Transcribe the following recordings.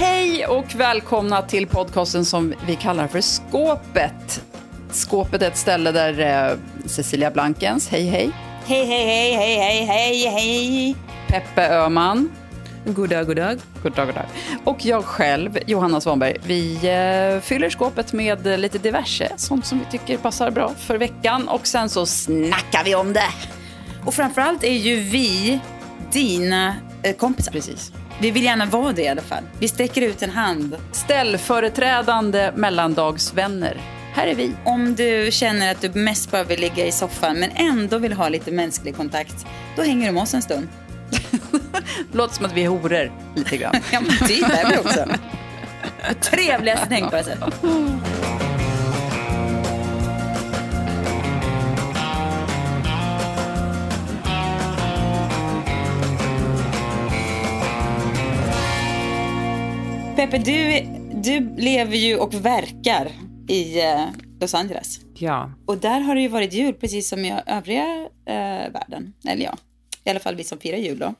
Hej och välkomna till podcasten som vi kallar för Skåpet. Skåpet är ett ställe där eh, Cecilia Blankens, hej hej. Hej, hej, hej, hej, hej, hej, hej. Peppe Öhman. God dag, god dag. God dag, god dag. Och jag själv, Johanna Svanberg. Vi eh, fyller skåpet med lite diverse, sånt som vi tycker passar bra för veckan. Och sen så snackar vi om det. Och framförallt är ju vi dina eh, kompisar. Precis. Vi vill gärna vara det i alla fall. Vi sträcker ut en hand. Ställföreträdande mellandagsvänner. Här är vi. Om du känner att du mest bara vill ligga i soffan men ändå vill ha lite mänsklig kontakt, då hänger du med oss en stund. Det låter som att vi är horor lite grann. Ja, men typ är vi också. Det trevligaste tänkbara sätt. Peppe, du, du lever ju och verkar i eh, Los Angeles. Ja. Och där har det ju varit jul precis som i övriga eh, världen. Eller ja, i alla fall vi som firar jul då.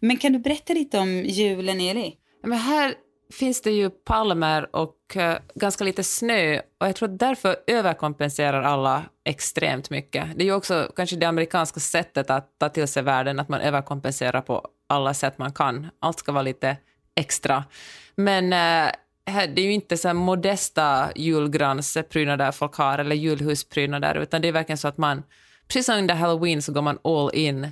Men kan du berätta lite om julen i LA? Men här finns det ju palmer och eh, ganska lite snö och jag tror att därför överkompenserar alla extremt mycket. Det är ju också kanske det amerikanska sättet att ta till sig världen, att man överkompenserar på alla sätt man kan. Allt ska vara lite extra. Men eh, det är ju inte så här modesta julgransprydnader folk har, eller julhusprydnader, utan det är verkligen så att man, precis som under halloween så går man all in.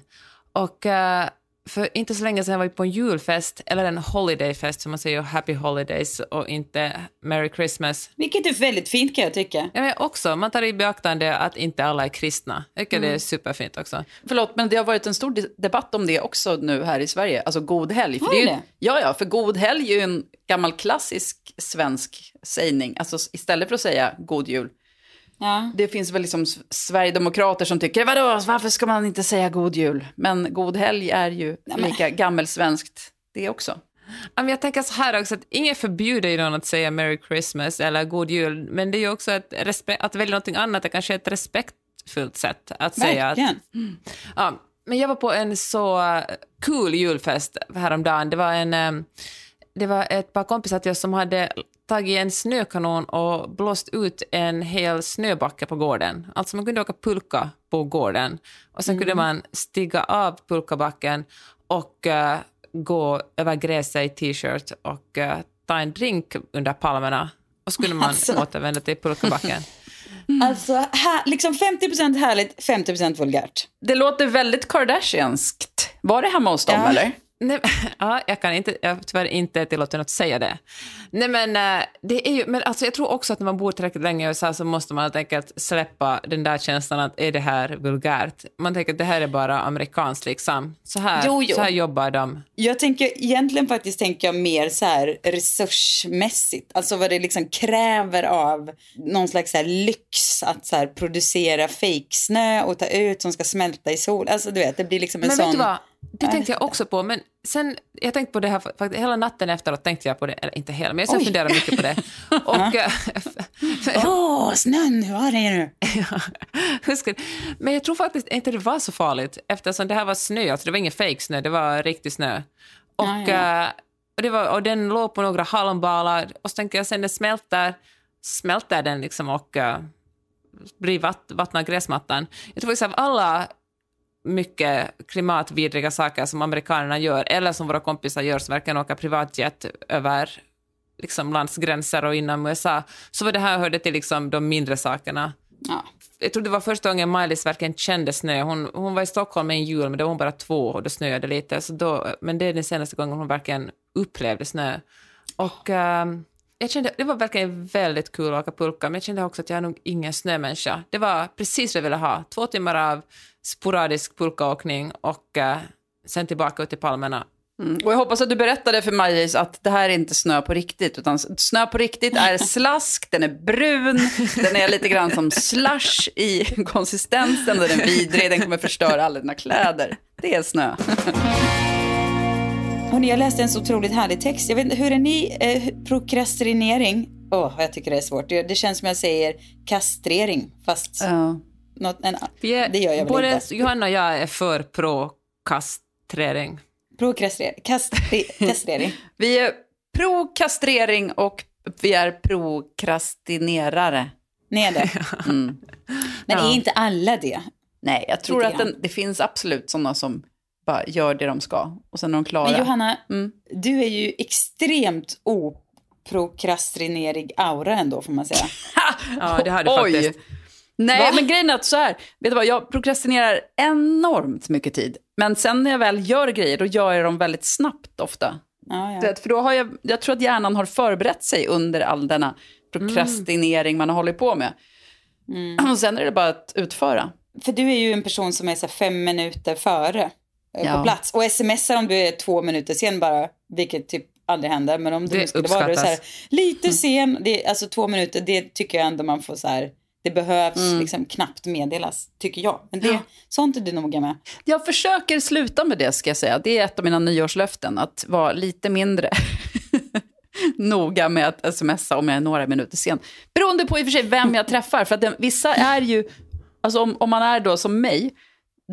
Och eh, för inte så länge sedan var vi på en julfest, eller en holidayfest, som man säger happy holidays och inte merry Christmas. Vilket är väldigt fint kan jag tycka. Ja, men också, man tar i beaktande att inte alla är kristna. Jag tycker Mm. det är superfint också. Förlåt, men det har varit en stor de- debatt om det också nu här i Sverige. Alltså god helg. För det är ju? Ja, ja, för god helg är ju en gammal klassisk svensk sägning. Alltså istället för att säga god jul. Ja. Det finns väl liksom sverigedemokrater som tycker, vadå, varför ska man inte säga god jul? Men god helg är ju lika gammelsvenskt det också. Jag tänker så här också, att inget förbjuder ju någon att säga Merry Christmas eller God Jul, men det är ju också respe- att välja någonting annat, är kanske ett respektfullt sätt att säga att. Ja, men jag var på en så eh, cool julfest häromdagen. Det var, en, eh, det var ett par kompisar till oss som hade tagit en snökanon och blåst ut en hel snöbacke på gården. Alltså man kunde åka pulka på gården och sen kunde man stiga av pulkabacken och eh, gå över gräset i t-shirt och eh, ta en drink under palmerna och så kunde man Alltså. återvända till pulkabacken. Alltså, här, liksom 50% härligt, 50% vulgärt. Det låter väldigt Kardashianskt. Var det hemma hos dem Ja. eller? Nej, ja, jag kan inte, jag är tyvärr inte tillåten att säga det. Nej, men, eh, det är ju, men alltså, jag tror också att när man bor tillräckligt länge i USA så måste man helt enkelt släppa den där känslan att är det här vulgärt? Man tänker att det här är bara amerikanskt liksom. Så här, Jo, jo. Så här jobbar de. Jag tänker egentligen faktiskt tänker jag mer så här resursmässigt. Alltså vad det liksom kräver av någon slags så här lyx att så här producera fejksnö och ta ut som ska smälta i sol. Alltså du vet, det blir liksom en Men sån... vet du vad? Det tänkte jag också på. Men sen, jag tänkte på det här, faktiskt, hela natten efteråt tänkte jag på det, eller inte hela, men jag funderade mycket på det. Eh, Åh, snön, hur var det nu? Ja. Men jag tror faktiskt inte det var så farligt eftersom det här var snö, alltså det var ingen fake snö, det var riktig snö. Och, Ja, ja. eh, och, det var, och den låg på några halmbalar och så tänker jag sen det smälter, smälter den liksom och uh, blir vatt, vattnar gräsmattan. Jag tror av alla mycket klimatvidriga saker som amerikanerna gör, eller som våra kompisar gör som verkligen åker privatjet över liksom, landsgränser och inom USA, så var det här hörde till liksom, de mindre sakerna. Ja. Jag tror det var första gången Maj-Lis verkligen kände snö. Hon, hon var i Stockholm en jul, men då var hon bara två och då snöade lite. Så då, men det är den senaste gången hon verkligen upplevde snö. Och ehm, jag kände, det var verkligen väldigt kul att åka pulka, men jag kände också att jag är nog ingen snömänniska. Det var precis vad jag ville ha. Två timmar av sporadisk pulkaåkning och eh, sen tillbaka ut till palmerna. Mm. Och jag hoppas att du berättade för Majis att det här är inte snö på riktigt, utan snö på riktigt är slask, den är brun, den är lite grann som slush i konsistensen, den är vidrig, den kommer förstöra alla dina kläder. Det är snö. Hörrni, jag läste en så otroligt härlig text. Jag vet inte, hur är ni? Eh, prokrastinering. Åh, oh, jag tycker det är svårt. Det, det känns som jag säger kastrering, fast Ja. Något, en, är, det gör jag väl både inte. Johanna och jag är för pro-kastrering. Prokrastinering. Kastri, kastrering. Vi är pro-kastrering och vi är prokrastinerare. Ni är det. Mm. Men Ja. är inte alla det? Nej, jag tror att den, det finns absolut sådana som bara gör det de ska och sen är de klara. Men Johanna, Mm. du är ju extremt oprokrastinerig aura ändå, får man säga. Ja, det har du Oj. faktiskt. Nej, Va? men grejen är att så här, vet du vad, jag prokrastinerar enormt mycket tid. Men sen när jag väl gör grejer, då gör jag dem väldigt snabbt ofta. Ja, ja. För då har jag, jag tror att hjärnan har förberett sig under all denna prokrastinering man har hållit på med. Mm. Och sen är det bara att utföra. För du är ju en person som är så fem minuter före eh, Ja. på plats. Och smsar om du är två minuter sen bara, vilket typ aldrig händer. Men om du Det skulle vara är det så här, uppskattas. lite sen, det, alltså två minuter, det tycker jag ändå man får så här, det behövs liksom knappt meddelas, tycker jag. Men det, Ja. sånt är du noga med. Jag försöker sluta med det, ska jag säga. Det är ett av mina nyårslöften, att vara lite mindre noga med att smsa om jag är några minuter sen. Beroende på i och för sig vem jag träffar. För att den, vissa är ju, alltså om, om man är då som mig,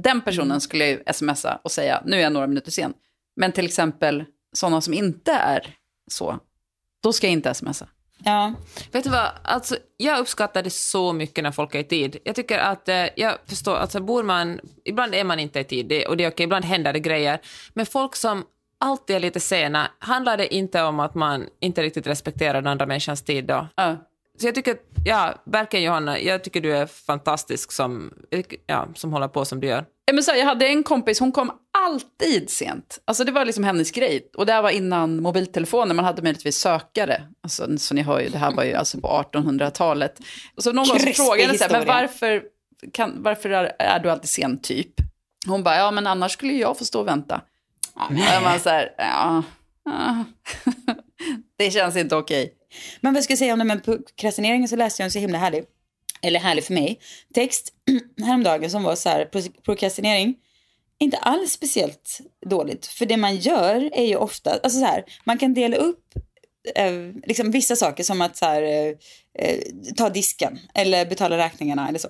den personen skulle ju smsa och säga nu är jag några minuter sen. Men till exempel sådana som inte är så, då ska jag inte smsa. Ja, Vet du vad, alltså, jag uppskattar det så mycket när folk är i tid. Jag tycker att, eh, jag förstår, alltså bor man, ibland är man inte i tid det, och det är okej, ibland händer det grejer. Men folk som alltid är lite sena, handlar det inte om att man inte riktigt respekterar den andra människans tid då? Ja. Så jag tycker, ja, verkligen Johanna, jag tycker du är fantastisk som, ja, som håller på som du gör. Ja, men så här, jag hade en kompis, hon kom alltid sent. Alltså det var liksom hennes grej. Och det här var innan mobiltelefoner, man hade möjligtvis sökare. Alltså, så ni hör ju, det här var ju alltså på 1800-talet. Och så någon gång så frågade jag så här, men varför, kan, varför är, är du alltid sen typ? Hon bara, ja men annars skulle jag få stå och vänta. Och jag var så här, ja, ja. det känns inte okej. Men vad ska jag säga om det med prokrastineringen så läste jag en så himla härlig, eller härlig för mig, text häromdagen som var så här, prokrastinering, inte alls speciellt dåligt. För det man gör är ju ofta, alltså så här, man kan dela upp eh, liksom vissa saker som att så här, eh, eh, ta disken eller betala räkningarna eller så.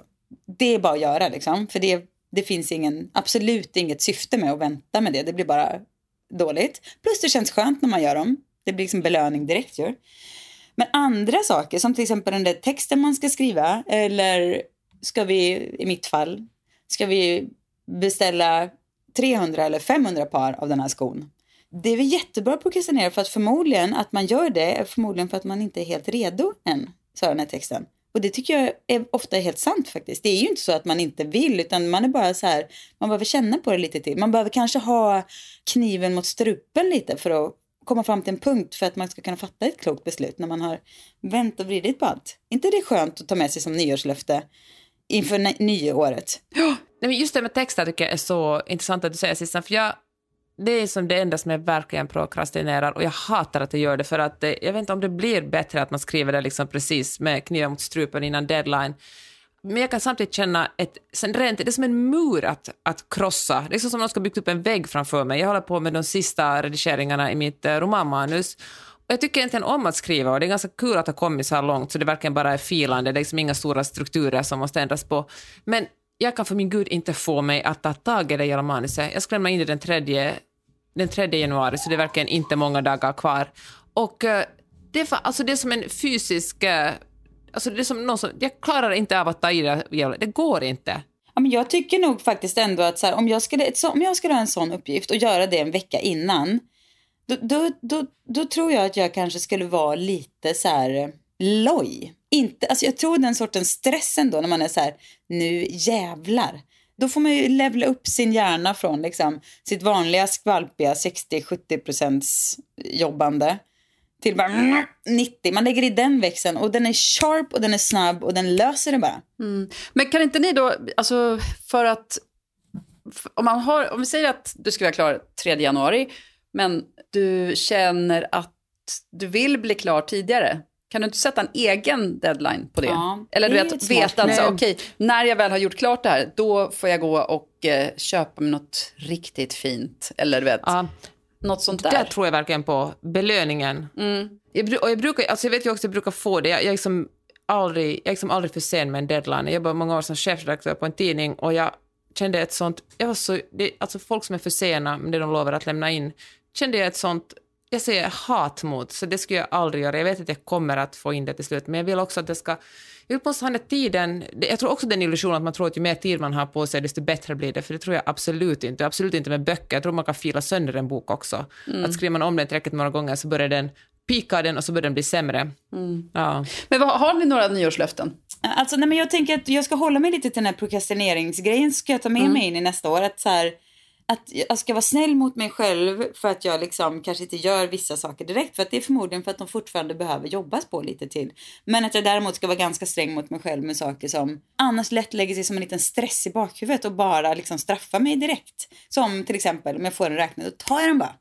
Det är bara att göra liksom, för det, det finns ingen, absolut inget syfte med att vänta med det, det blir bara dåligt. Plus det känns skönt när man gör dem, det blir liksom belöning direkt ju. Men andra saker, som till exempel den där texten man ska skriva, eller ska vi, i mitt fall, ska vi beställa 300 eller 500 par av den här skon? Det är väl jättebra att prokrastinera för att förmodligen att man gör det är förmodligen för att man inte är helt redo än, sa den här texten. Och det tycker jag är ofta helt sant faktiskt. Det är ju inte så att man inte vill, utan man är bara så här, man behöver känna på det lite till. Man behöver kanske ha kniven mot strupen lite för att komma fram till en punkt för att man ska kunna fatta ett klokt beslut när man har vänt och vridit på allt. inte det skönt att ta med sig som nyårslöfte inför nyåret? Ja, just det med texter tycker jag är så intressant att du säger Sissan, för jag, det är som det enda som jag verkligen prokrastinerar och jag hatar att jag gör det för att eh, jag vet inte om det blir bättre att man skriver det liksom precis med kniven mot strupen innan deadline. Men jag kan samtidigt känna ett, sen rent, det är som en mur att, att krossa. Det är som om någon ska byggt upp en vägg framför mig. Jag håller på med de sista redigeringarna i mitt eh, romanmanus. Och jag tycker egentligen om att skriva och det är ganska kul att ha kommit så här långt så det verkligen bara är filande. Det är liksom inga stora strukturer som måste ändras på. Men jag kan för min gud inte få mig att ta tag i det hela manuset. Jag ska lämna in det den 3 den 3 januari så det är verkligen inte många dagar kvar. Och eh, det är, för, alltså det är som en fysisk... Eh, Alltså det är som någon som, jag klarar inte av att ta i det. Det går inte. Ja, men jag tycker nog faktiskt ändå att så här, om, jag skulle, så, om jag skulle ha en sån uppgift och göra det en vecka innan, då, då, då, då tror jag att jag kanske skulle vara lite så här eh, loj. Inte, alltså jag tror den sortens stress ändå när man är så här, nu jävlar. Då får man ju levla upp sin hjärna från liksom sitt vanliga skvalpiga 60-70 procents jobbande till bara mm, 90. Man lägger i den växeln och den är sharp och den är snabb och den löser det bara. Men kan inte ni då, alltså för att, om, man har, om vi säger att du ska vara klar 3 januari, men du känner att du vill bli klar tidigare. Kan du inte sätta en egen deadline på det? Ja, Eller du vet, veta att så, Nej. okej, när jag väl har gjort klart det här, då får jag gå och eh, köpa mig något riktigt fint. Eller du vet, Ja, något sånt där där. tror jag verkligen på belöningen. Mm. Jag, och jag, brukar, alltså jag vet ju också att jag brukar få det. Jag, jag, liksom aldrig, jag är liksom aldrig för sen med en deadline. Jag jobbade många år som chefredaktör på en tidning och jag kände ett sånt... Jag var så, det, alltså folk som är för sena med det de lovar att lämna in, kände jag ett sånt jag säger hat mot, så det skulle jag aldrig göra. Jag vet att jag kommer att få in det till slut, men jag vill också att det ska... Jag måste ha den tiden... Jag tror också den illusionen att man tror att ju mer tid man har på sig, desto bättre blir det, för det tror jag absolut inte. Absolut inte med böcker. Jag tror man kan fila sönder en bok också. Att skriver man om den tillräckligt många gånger så börjar den pika den och så börjar den bli sämre. Ja. Men vad, har ni några nyårslöften? Alltså, nej, men jag tänker att jag ska hålla mig lite till den här prokrastineringsgrejen. Ska jag ta med mig in i nästa år. Att, så här, att jag ska vara snäll mot mig själv för att jag liksom kanske inte gör vissa saker direkt. För att det är förmodligen för att de fortfarande behöver jobbas på lite till. Men att jag däremot ska vara ganska sträng mot mig själv med saker som annars lätt lägger sig som en liten stress i bakhuvudet och bara liksom straffa mig direkt. Som till exempel om jag får en räkning, då tar jag den bara.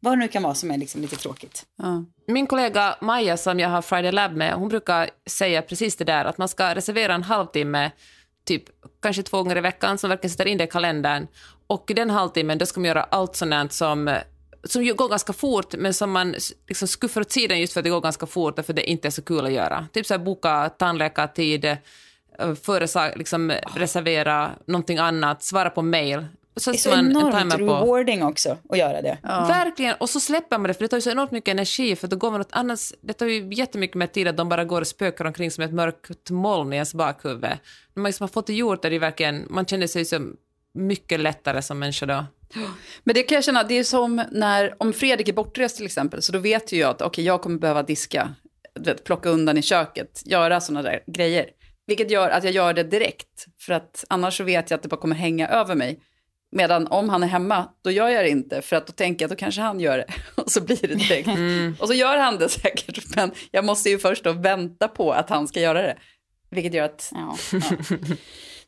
Vad det nu kan vara som är liksom lite tråkigt. Ja. Min kollega Maja som jag har Friday Lab med, hon brukar säga precis det där att man ska reservera en halvtimme, typ kanske två gånger i veckan, som verkligen sätter in det i kalendern. Och i den halvtimmen då ska man göra allt sånt som som går ganska fort, men som man liksom skuffar åt sidan just för att det går ganska fort och för det inte är så kul att göra. Typ så här boka tandläkartid, eh, liksom reservera någonting annat, svara på mail. Så Det är så man en enormt på. rewarding också att göra det. Verkligen, och så släpper man det, för det tar ju så enormt mycket energi, för då går man åt annars, det tar ju jättemycket mer tid att de bara går och spökar omkring som ett mörkt moln i ens bakhuvud. När man liksom har fått det gjort är det verkligen, man känner sig som mycket lättare som människa då. Men det kan jag känna, det är som när, om Fredrik är bortrest till exempel, så då vet ju jag att okej, jag kommer behöva diska, vet, plocka undan i köket, göra sådana där grejer. Vilket gör att jag gör det direkt, för att annars så vet jag att det bara kommer hänga över mig. Medan om han är hemma, då gör jag det inte, för att då tänker jag att då kanske han gör det. Och så blir det direkt. Och så gör han det säkert, men jag måste ju först då vänta på att han ska göra det. Vilket gör att Ja.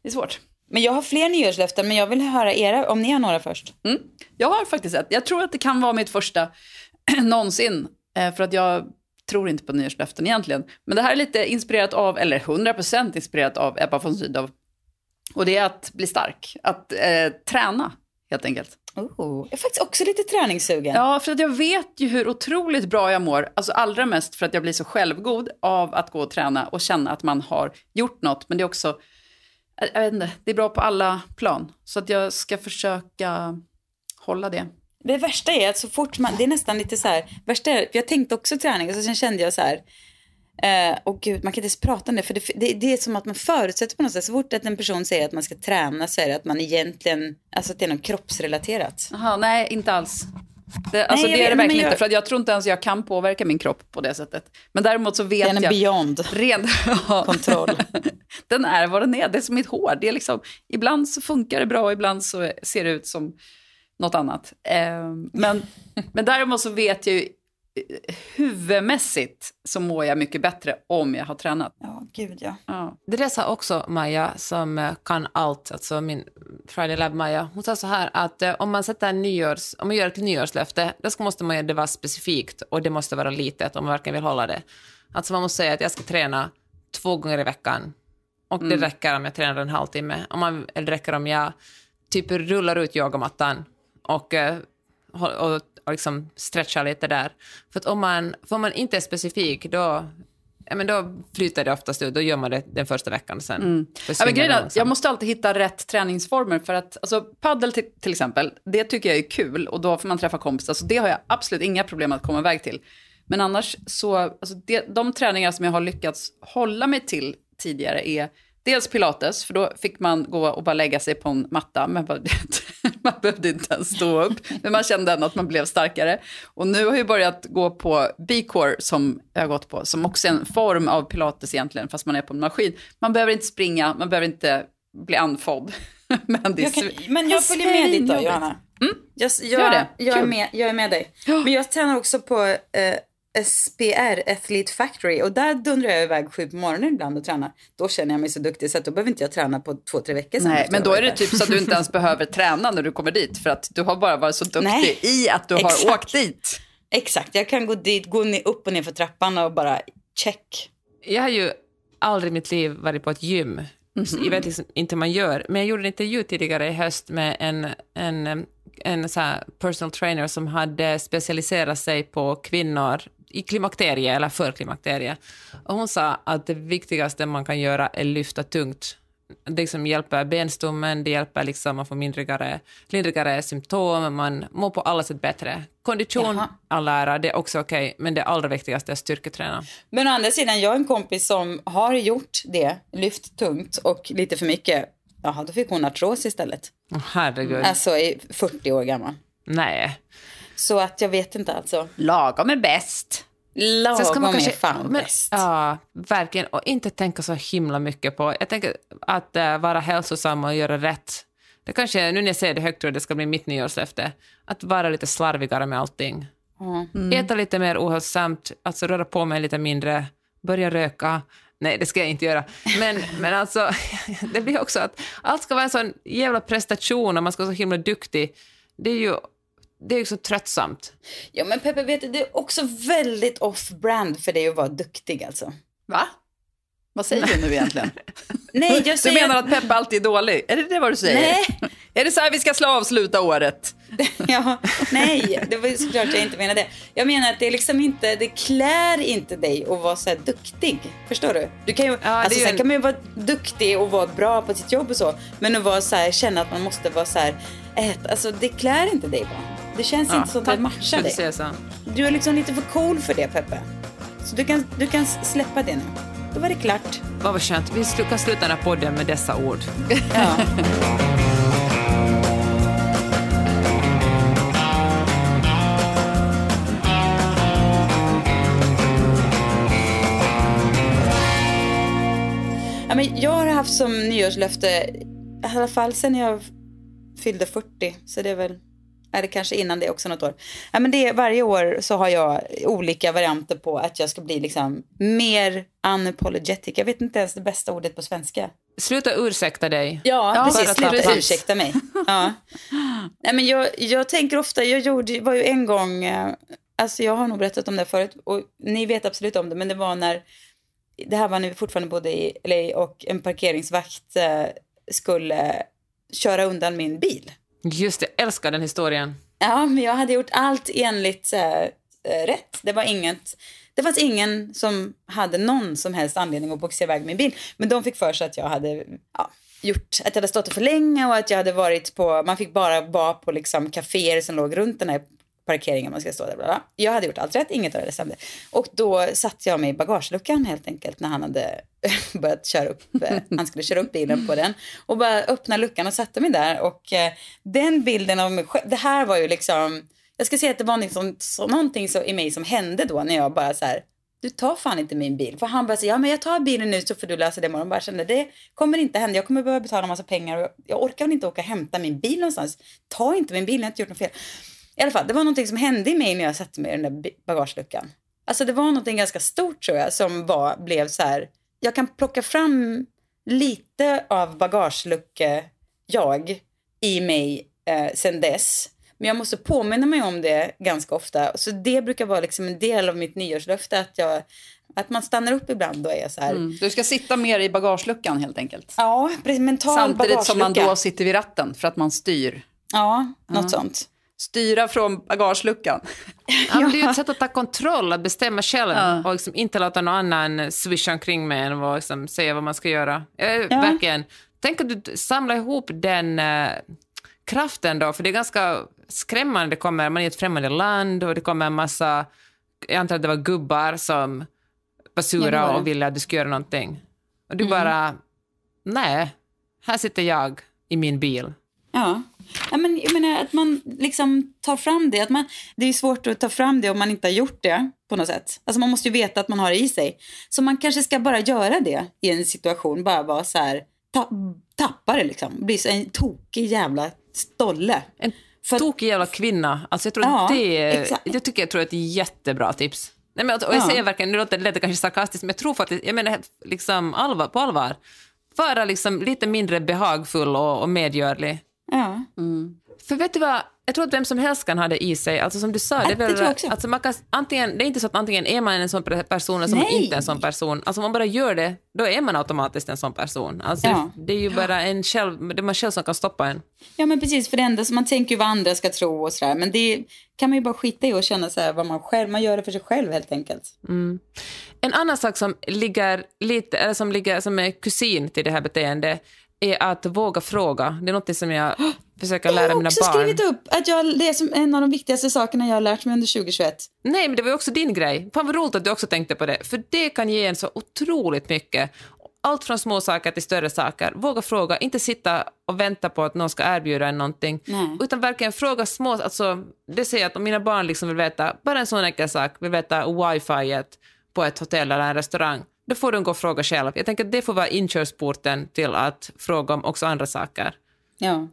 det är svårt. Men jag har fler nyårslöften, men jag vill höra era, om ni har några först. Mm. Jag har faktiskt ett. Jag tror att det kan vara mitt första någonsin. Eh, för att jag tror inte på nyårslöften egentligen. Men det här är lite inspirerat av, eller 100% inspirerat av Ebba von Sydow. Och det är att bli stark. Att eh, träna, helt enkelt. Oh, jag är faktiskt också lite träningssugen. Ja, för att jag vet ju hur otroligt bra jag mår. Alltså allra mest för att jag blir så självgod av att gå och träna och känna att man har gjort något. Men det är också, jag- vet inte, det är bra på alla plan. Så att jag ska försöka hålla det. Det värsta är att så fort man, det är nästan lite så här, värsta är, jag tänkte också träning och så sen kände jag så här, eh, och gud, man kan inte ens prata om det, för det, det, det är som att man förutsätter på något sätt, så fort att en person säger att man ska träna så är det att man egentligen, alltså att det är något kroppsrelaterat. Jaha, nej, inte alls. Det, alltså, jag det är det verkligen jag- inte, för att jag tror inte ens jag kan påverka min kropp på det sättet. Men däremot så vet Den är jag... beyond Ren ja. kontroll. den är vad den är, det är som mitt hår. Det är liksom, ibland så funkar det bra och ibland så ser det ut som något annat. Eh, men, men däremot så vet jag ju, huvudmässigt så mår jag mycket bättre om jag har tränat. Ja, gud ja. Ja. Det där sa också Maja, som eh, kan allt, alltså min Friday Lab Maja. Hon sa så här att eh, om man sätter en nyårs, om man gör ett nyårslöfte, då ska, måste man göra det vara specifikt och det måste vara litet om man verkligen vill hålla det. Alltså man måste säga att jag ska träna två gånger i veckan och det räcker om jag tränar en halvtimme. Om man, eller det räcker om jag typ rullar ut yogamattan och, eh, och, och, liksom stretchar lite där. För att om man, för om man inte är specifik, då, ja, men då flyter det oftast ut. Då gör man det den första veckan sen Mm. Ja, men grejen är jag måste alltid hitta rätt träningsformer för att, alltså paddel till, till exempel, det tycker jag är kul och då får man träffa kompisar, så det har jag absolut inga problem att komma iväg till. Men annars så, alltså det, de träningar som jag har lyckats hålla mig till tidigare är dels pilates, för då fick man gå och bara lägga sig på en matta, men bara, man behövde inte ens stå upp, men man kände ändå att man blev starkare. Och nu har jag börjat gå på B-core som jag har gått på, som också är en form av pilates egentligen, fast man är på en maskin. Man behöver inte springa, man behöver inte bli andfådd. men det är Jag kan, men jag följer med dit då. Johanna. Jag, jag, Gör det. Jag, är med, jag är med dig. Men jag tränar också på eh, SPR, Athlete Factory. Och där dundrar jag iväg sju på morgonen ibland och tränar. Då känner jag mig så duktig så att då behöver inte jag träna på två, tre veckor. Nej, men då är det där. typ så att du inte ens behöver träna när du kommer dit. För att du har bara varit så duktig Nej, i att du har exakt. åkt dit. Exakt, jag kan gå dit, gå upp och ner för trappan och bara check. Jag har ju aldrig i mitt liv varit på ett gym. Så Jag vet liksom inte hur man gör. Men jag gjorde en intervju tidigare i höst med en, en, en så personal trainer som hade specialiserat sig på kvinnor i klimakterie eller för klimakterie. Och hon sa att det viktigaste man kan göra är lyfta tungt. Det liksom hjälper benstommen, det hjälper liksom man får mindrigare, lindrigare symptom, man mår på alla sätt bättre. Kondition, Jaha. all ära, det är också okej, men det allra viktigaste är styrketräna. Men å andra sidan, jag har en kompis som har gjort det, lyft tungt och lite för mycket. Jaha, då fick hon artros istället. Herregud. Alltså i 40 år gammal. Nej. Så att jag vet inte alltså. Lagom är bäst. Lagom är fan men, bäst. Ja, verkligen. Och inte tänka så himla mycket på... Jag tänker att eh, vara hälsosam och göra rätt. Det kanske, nu när jag säger det högt tror jag det ska bli mitt nyårslöfte. Att vara lite slarvigare med allting. Äta lite mer ohälsosamt, alltså röra på mig lite mindre, börja röka. Nej, det ska jag inte göra. Men, men alltså, det blir också att allt ska vara en sån jävla prestation och man ska vara så himla duktig. Det är ju det är ju så tröttsamt. Ja men Peppe, vet du, det är också väldigt off-brand för dig att vara duktig alltså. Va? Vad säger du nu egentligen? Nej, jag Du säger... menar att Peppe alltid är dålig? Är det det vad du säger? Nej. Är det så här vi ska slå avsluta året? Ja, nej, det var såklart jag inte menade. Jag menar att det är liksom inte, det klär inte dig att vara så här duktig. Förstår du? Du kan ju, det är alltså ju sen en- kan man ju vara duktig och vara bra på sitt jobb och så. Men att vara så här, känna att man måste vara så här, äta, alltså det klär inte dig va? Det känns inte som att det matchar dig. Du är liksom lite för cool för det Peppe. Så du kan, du kan släppa det nu. Då var det klart. Vad var skönt. Vi kan sluta den här podden med dessa ord. Ja. Ja, men jag har haft som nyårslöfte, i alla fall sen jag fyllde 40, så det är väl, är det kanske innan det också något år. Ja, men det, varje år så har jag olika varianter på att jag ska bli liksom mer unapologetic. Jag vet inte ens det bästa ordet på svenska. Sluta ursäkta dig. Ja, Bara precis. ta Sluta ursäkta mig. Ja. Nej, men jag, jag tänker ofta, jag gjorde, var ju en gång, eh, alltså jag har nog berättat om det förut och ni vet absolut om det, men det var när, det här var när vi fortfarande bodde i LA och en parkeringsvakt eh, skulle köra undan min bil. Just det, jag älskar den historien. Ja, men jag hade gjort allt enligt äh, rätt. Det var inget, det fanns ingen som hade någon som helst anledning att boxa iväg min bil. Men de fick för sig att jag hade ja, gjort, att jag hade stått för länge och att jag hade varit på, man fick bara vara på liksom kaféer som låg runt den här parkeringen man ska stå där. Bla bla. Jag hade gjort allt rätt, inget av det stämde. Och då satte jag mig i bagageluckan helt enkelt när han hade börjat köra upp, eh, han skulle köra upp bilen på den. Och bara öppna luckan och satte mig där. Och eh, den bilden av mig själv, det här var ju liksom, jag ska säga att det var liksom, så, någonting så, i mig som hände då när jag bara så här, du tar fan inte min bil. För han bara säger, ja men jag tar bilen nu så får du lösa det imorgon. Jag bara kände, det kommer inte hända. Jag kommer behöva betala en massa pengar och jag, jag orkar väl inte åka och hämta min bil någonstans. Ta inte min bil, jag har inte gjort något fel. I alla fall, det var någonting som hände i mig när jag satte mig i den där bagageluckan. Alltså det var någonting ganska stort tror jag som var, blev så här, jag kan plocka fram lite av bagagelucka jag i mig eh, sen dess. Men jag måste påminna mig om det ganska ofta. Så det brukar vara liksom en del av mitt nyårslöfte att, jag, att man stannar upp ibland och är så här. Mm. Du ska sitta mer i bagageluckan helt enkelt. Ja, precis. Mental Samtidigt som man bagagelucka. då sitter vid ratten för att man styr. Ja, något sånt. Styra från bagageluckan. Ja, men det är ju ett sätt att ta kontroll, att bestämma själv Ja. och liksom inte låta någon annan swisha omkring med en och liksom säga vad man ska göra. Eh, Verkligen. Tänk att du samlar ihop den eh, kraften då, för det är ganska skrämmande. Det kommer, man är i ett främmande land och det kommer en massa, jag antar att det var gubbar som var Ja, sura. Mm. och ville att du skulle göra någonting. Och du bara, nej, här sitter jag i min bil. Ja. Ja men, jag menar att man liksom tar fram det. Att man, det är svårt att ta fram det om man inte har gjort det på något sätt. Alltså man måste ju veta att man har det i sig. Så man kanske ska bara göra det i en situation. Bara vara så här, ta, tappa det liksom. Bli så en tokig jävla stolle. En För- tokig jävla kvinna. Alltså jag tror Ja, det exakt. jag tycker jag tror det är ett jättebra tips. Nej, men, och jag Ja. säger verkligen, nu låter det kanske sarkastiskt, men jag tror faktiskt, jag menar liksom allvar, på allvar, vara liksom lite mindre behagfull och, och medgörlig. Ja. För vet du vad, jag tror att vem som helst kan ha det i sig. Alltså som du sa, det väl, alltså man kan, antingen, det är inte så att antingen är man en sån person eller så man inte en sån person. Alltså om man bara gör det, då är man automatiskt en sån person. Alltså Ja. det, det är ju bara en själv, det är man själv som kan stoppa en. ja, men precis. För det enda som man tänker ju vad andra ska tro och sådär. Men det kan man ju bara skita i och känna så vad man själv, man gör det för sig själv helt enkelt. En annan sak som ligger lite, eller som ligger som är kusin till det här beteendet är att våga fråga. Det är något som jag försöker lära jag har mina också barn. skrivit upp att jag, det är som en av de viktigaste sakerna jag har lärt mig under 2021. Nej, men det var ju också din grej. Fan vad roligt att du också tänkte på det. För det kan ge en så otroligt mycket. Allt från små saker till större saker. Våga fråga, inte sitta och vänta på att någon ska erbjuda en någonting. Nej. Utan verkligen fråga små, alltså det säger jag att om mina barn liksom vill veta, bara en sån enkel sak, vill veta wifi på ett hotell eller en restaurang, då får de gå och fråga själv. Jag tänker att det får vara inkörsporten till att fråga om också andra saker. Ja.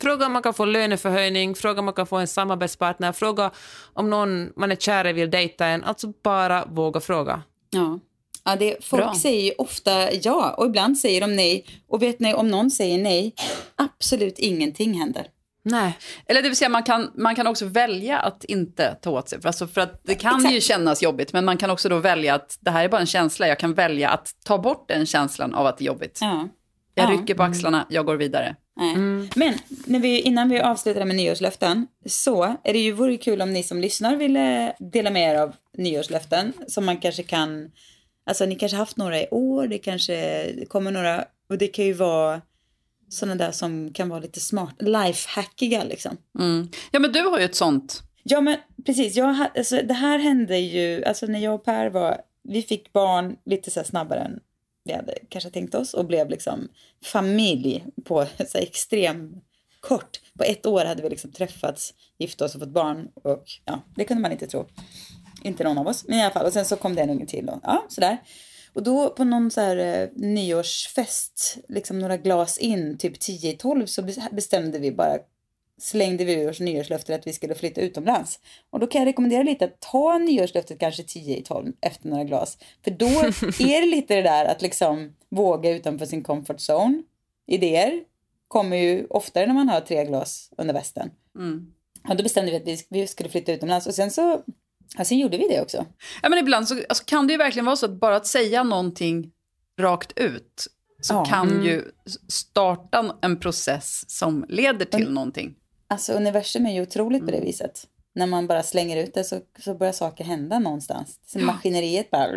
Fråga om man kan få löneförhöjning, fråga om man kan få en samarbetspartner, fråga om någon man är kär i vill dejta en. Alltså bara våga fråga. Ja. Ja, det, folk Bra. säger ju ofta ja och ibland säger de nej. Och vet ni, om någon säger nej, absolut ingenting händer. Nej. Eller det vill säga man kan, man kan också välja att inte ta åt sig. För, alltså för att det kan Exakt. ju kännas jobbigt, men man kan också då välja att det här är bara en känsla. Jag kan välja att ta bort den känslan av att det är jobbigt. Ja. Jag Ja. rycker på axlarna, jag går vidare. Nej. Men när vi, innan vi avslutar med nyårslöften så är det ju vore kul om ni som lyssnar ville dela med er av nyårslöften som man kanske kan, alltså ni kanske haft några i år, det kanske kommer några, och det kan ju vara sådana där som kan vara lite smart, lifehackiga liksom. Mm. Ja, men du har ju ett sånt. Ja men precis, jag, alltså, det här hände ju, alltså när jag och Per var, vi fick barn lite så snabbare än vi hade kanske tänkt oss och blev liksom familj på så extrem kort. På ett år hade vi liksom träffats, gift oss och fått barn och ja, det kunde man inte tro. Inte någon av oss, men i alla fall. Och sen så kom det en unge till och ja, sådär. Och då på någon så här eh, nyårsfest, liksom några glas in, typ 10 i 12 så bes- bestämde vi bara slängde vi ur oss nyårslöftet att vi skulle flytta utomlands. Och då kan jag rekommendera lite att ta nyårslöftet kanske 10 i 12 efter några glas. För då är det lite det där att liksom våga utanför sin comfort zone. Idéer kommer ju oftare när man har tre glas under västen. Mm. Och då bestämde vi att vi, vi skulle flytta utomlands och sen så, ja, sen gjorde vi det också. Ja, men ibland så alltså, kan det ju verkligen vara så att bara att säga någonting rakt ut så Ja. kan ju starta en process som leder till någonting. Alltså universum är ju otroligt på det viset. När man bara slänger ut det så, så börjar saker hända någonstans. Så maskineriet bara...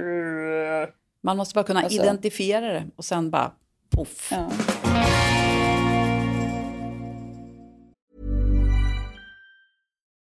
Man måste bara kunna Alltså. identifiera det och sen bara poff. Ja.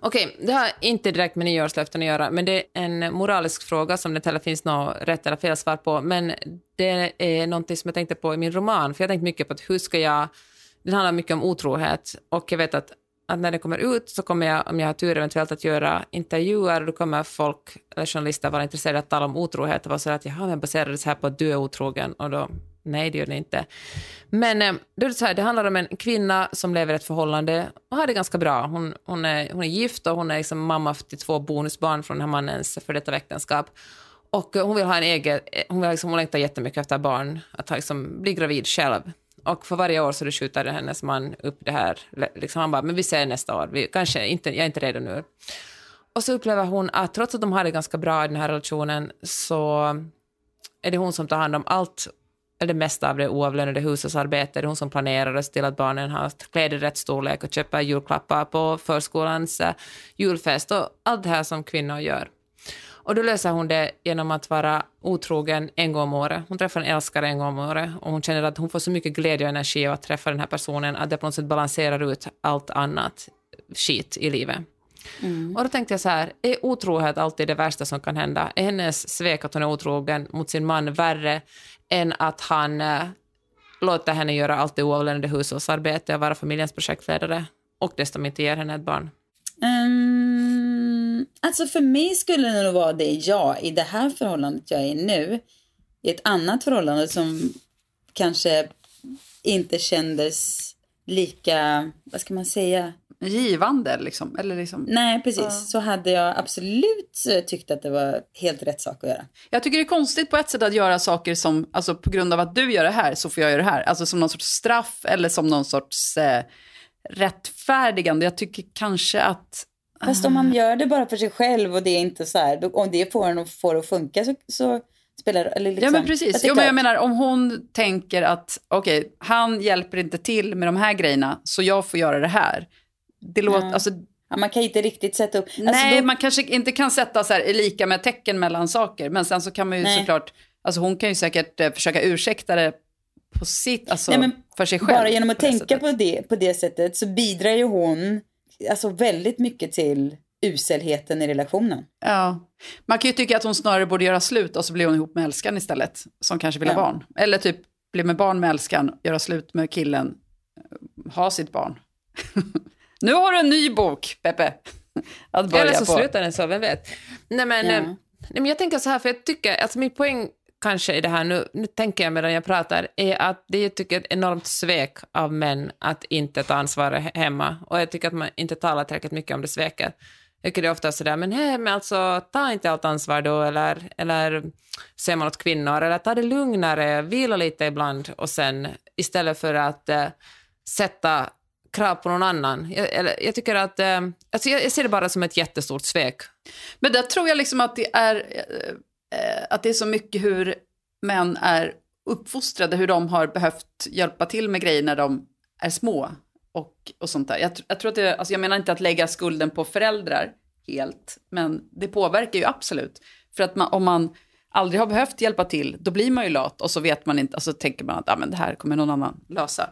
Okej, det har inte direkt med nyårslöften att göra, men det är en moralisk fråga som det inte heller finns något rätt eller fel svar på. Men det är någonting som jag tänkte på i min roman, för jag har tänkt mycket på att hur ska jag... Den handlar mycket om otrohet och jag vet att, att när det kommer ut så kommer jag, om jag har tur, eventuellt att göra intervjuer och då kommer folk, eller journalister, vara intresserade av att tala om otrohet och vara så att jaha, men baserades här på att du är otrogen? Och då, nej, det gör det inte. Men eh, då är det så här, det handlar om en kvinna som lever i ett förhållande och har det ganska bra. Hon, hon, är, hon är gift och hon är liksom mamma till två bonusbarn från den här mannens för detta äktenskap. Och eh, hon vill ha en egen, eh, hon, vill liksom, hon längtar jättemycket efter barn, att liksom, bli gravid själv. Och för varje år så skjuter hennes man upp det här. Liksom han bara, men vi ser nästa år. Vi, kanske inte, jag är inte redo nu. Och så upplever hon att trots att de har det ganska bra i den här relationen så är det hon som tar hand om allt, eller det mesta av det oavlönade hushållsarbetet. Det är hon som planerar och ser till att barnen har kläder i rätt storlek och köper julklappar på förskolans uh, julfest och allt det här som kvinnor gör. Och då löser hon det genom att vara otrogen en gång om året. Hon träffar en älskare en gång om året och hon känner att hon får så mycket glädje och energi av att träffa den här personen att det på något sätt balanserar ut allt annat skit i livet. Mm. Och då tänkte jag så här, är otrohet alltid det värsta som kan hända? Är hennes svek att hon är otrogen mot sin man värre än att han äh, låter henne göra allt det oavlönade hushållsarbete och vara familjens projektledare och dessutom inte ger henne ett barn? Um, alltså för mig skulle det nog vara det ja, i det här förhållandet jag är i nu. I ett annat förhållande som kanske inte kändes lika, vad ska man säga? Givande liksom? Eller liksom. Nej, precis. Uh. Så hade jag absolut eh, tyckt att det var helt rätt sak att göra. Jag tycker det är konstigt på ett sätt att göra saker som, alltså på grund av att du gör det här så får jag göra det här. Alltså som någon sorts straff eller som någon sorts eh, rättfärdigande. Jag tycker kanske att... Fast om man gör det bara för sig själv och det är inte så här, om det får en att få det att funka så, så spelar eller liksom, Ja men precis, jo, men jag menar om hon tänker att okej, okay, han hjälper inte till med de här grejerna så jag får göra det här. Det låter, ja. alltså, Ja, man kan inte riktigt sätta upp... Alltså nej, då... man kanske inte kan sätta så här lika med tecken mellan saker. Men sen så kan man ju nej. såklart, alltså hon kan ju säkert eh, försöka ursäkta det på sitt, alltså Nej, för sig själv. Bara genom att på tänka sättet. på det, på det sättet så bidrar ju hon alltså väldigt mycket till uselheten i relationen. Ja, man kan ju tycka att hon snarare borde göra slut och så blir hon ihop med älskan istället, som kanske vill ha barn. Eller typ bli med barn med älskan, göra slut med killen, ha sitt barn. nu har du en ny bok, Peppe, att börja Eller så på. slutar den så, vem vet. Nej men, ja. nej, men jag tänker så här, för jag tycker, alltså min poäng kanske i det här, nu, nu tänker jag medan jag pratar, är att det jag tycker är ett enormt svek av män att inte ta ansvar hemma. Och jag tycker att man inte talar tillräckligt mycket om det sveket. Jag tycker det är ofta sådär, men hej, men alltså ta inte allt ansvar då, eller, eller ser man åt kvinnor, eller ta det lugnare, vila lite ibland och sen istället för att äh, sätta krav på någon annan. Jag, eller, jag tycker att, eh, alltså jag, jag, ser det bara som ett jättestort svek. Men där tror jag liksom att det är eh, eh att det är så mycket hur män är uppfostrade, hur de har behövt hjälpa till med grejer när de är små och, och sånt där. Jag, jag tror att det, alltså jag menar inte att lägga skulden på föräldrar helt, men det påverkar ju absolut. För att man, om man aldrig har behövt hjälpa till, då blir man ju lat och så vet man inte, och så tänker man att ah, men det här kommer någon annan lösa.